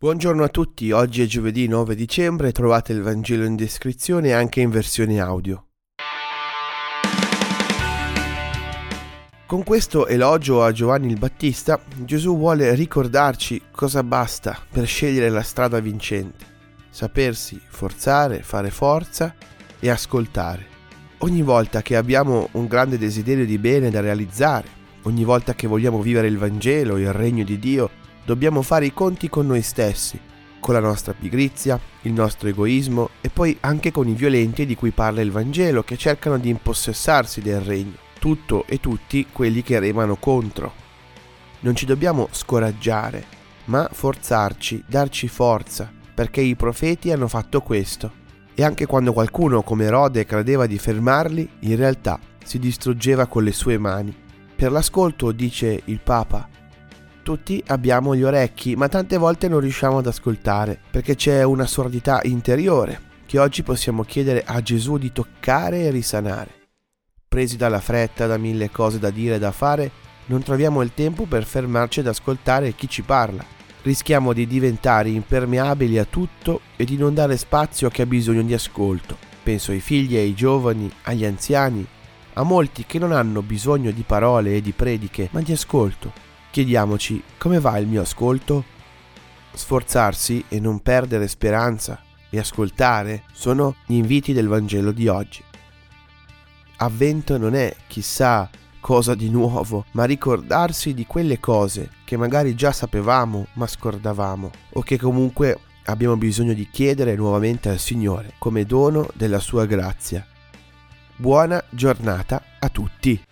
Buongiorno a tutti, oggi è giovedì 9 dicembre, trovate il Vangelo in descrizione anche in versione audio. Con questo elogio a Giovanni il Battista, Gesù vuole ricordarci cosa basta per scegliere la strada vincente, sapersi forzare, fare forza e ascoltare. Ogni volta che abbiamo un grande desiderio di bene da realizzare, ogni volta che vogliamo vivere il Vangelo, il regno di Dio, dobbiamo fare i conti con noi stessi, con la nostra pigrizia, il nostro egoismo e poi anche con i violenti di cui parla il Vangelo che cercano di impossessarsi del regno, tutto e tutti quelli che remano contro. Non ci dobbiamo scoraggiare, ma forzarci, darci forza, perché i profeti hanno fatto questo. E anche quando qualcuno come Erode credeva di fermarli, in realtà si distruggeva con le sue mani. Per l'ascolto, dice il Papa, tutti abbiamo gli orecchi, ma tante volte non riusciamo ad ascoltare, perché c'è una sordità interiore che oggi possiamo chiedere a Gesù di toccare e risanare. Presi dalla fretta, da mille cose da dire e da fare, non troviamo il tempo per fermarci ad ascoltare chi ci parla. Rischiamo di diventare impermeabili a tutto e di non dare spazio a chi ha bisogno di ascolto. Penso ai figli, ai giovani, agli anziani, a molti che non hanno bisogno di parole e di prediche, ma di ascolto Chiediamoci come va il mio ascolto? Sforzarsi e non perdere speranza e ascoltare sono gli inviti del Vangelo di oggi. Avvento non è chissà cosa di nuovo, ma ricordarsi di quelle cose che magari già sapevamo ma scordavamo o che comunque abbiamo bisogno di chiedere nuovamente al Signore come dono della sua grazia. Buona giornata a tutti!